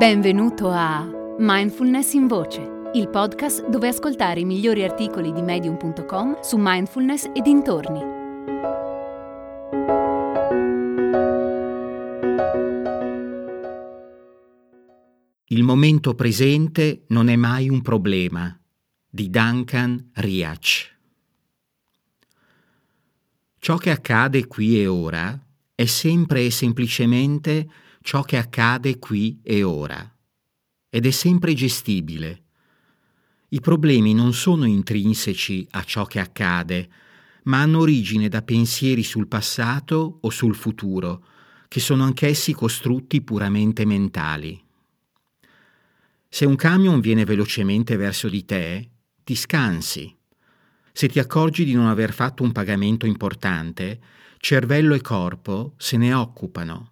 Benvenuto a Mindfulness in Voce, il podcast dove ascoltare i migliori articoli di medium.com su mindfulness e dintorni. Il momento presente non è mai un problema di Duncan Riach. Ciò che accade qui e ora è sempre e semplicemente ciò che accade qui e ora ed è sempre gestibile. I problemi non sono intrinseci a ciò che accade, ma hanno origine da pensieri sul passato o sul futuro, che sono anch'essi costrutti puramente mentali. Se un camion viene velocemente verso di te, ti scansi. Se ti accorgi di non aver fatto un pagamento importante, cervello e corpo se ne occupano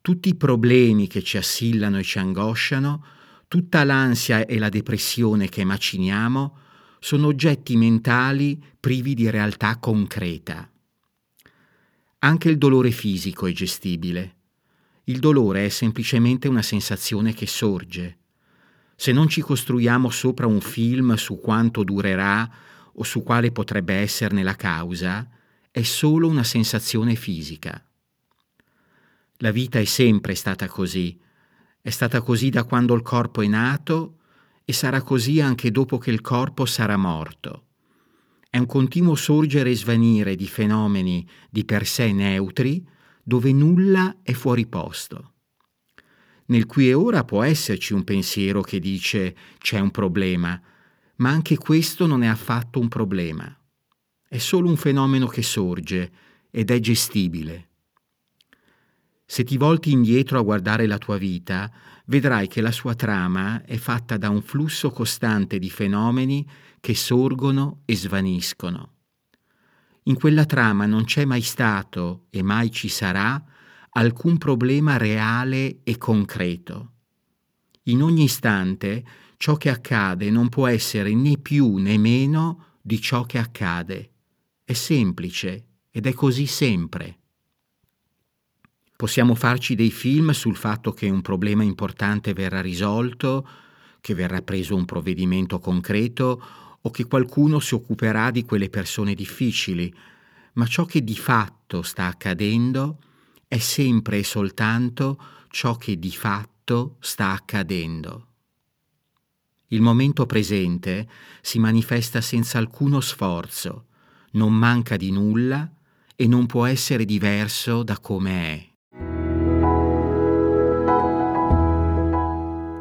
tutti i problemi che ci assillano e ci angosciano, tutta l'ansia e la depressione che maciniamo, sono oggetti mentali privi di realtà concreta. Anche il dolore fisico è gestibile. Il dolore è semplicemente una sensazione che sorge. Se non ci costruiamo sopra un film su quanto durerà o su quale potrebbe esserne la causa, è solo una sensazione fisica. La vita è sempre stata così. È stata così da quando il corpo è nato e sarà così anche dopo che il corpo sarà morto. È un continuo sorgere e svanire di fenomeni di per sé neutri dove nulla è fuori posto. Nel qui e ora può esserci un pensiero che dice c'è un problema, ma anche questo non è affatto un problema. È solo un fenomeno che sorge ed è gestibile. Se ti volti indietro a guardare la tua vita, vedrai che la sua trama è fatta da un flusso costante di fenomeni che sorgono e svaniscono. In quella trama non c'è mai stato e mai ci sarà alcun problema reale e concreto. In ogni istante ciò che accade non può essere né più né meno di ciò che accade. È semplice ed è così sempre. Possiamo farci dei film sul fatto che un problema importante verrà risolto, che verrà preso un provvedimento concreto o che qualcuno si occuperà di quelle persone difficili, ma ciò che di fatto sta accadendo è sempre e soltanto ciò che di fatto sta accadendo. Il momento presente si manifesta senza alcuno sforzo, non manca di nulla e non può essere diverso da come è.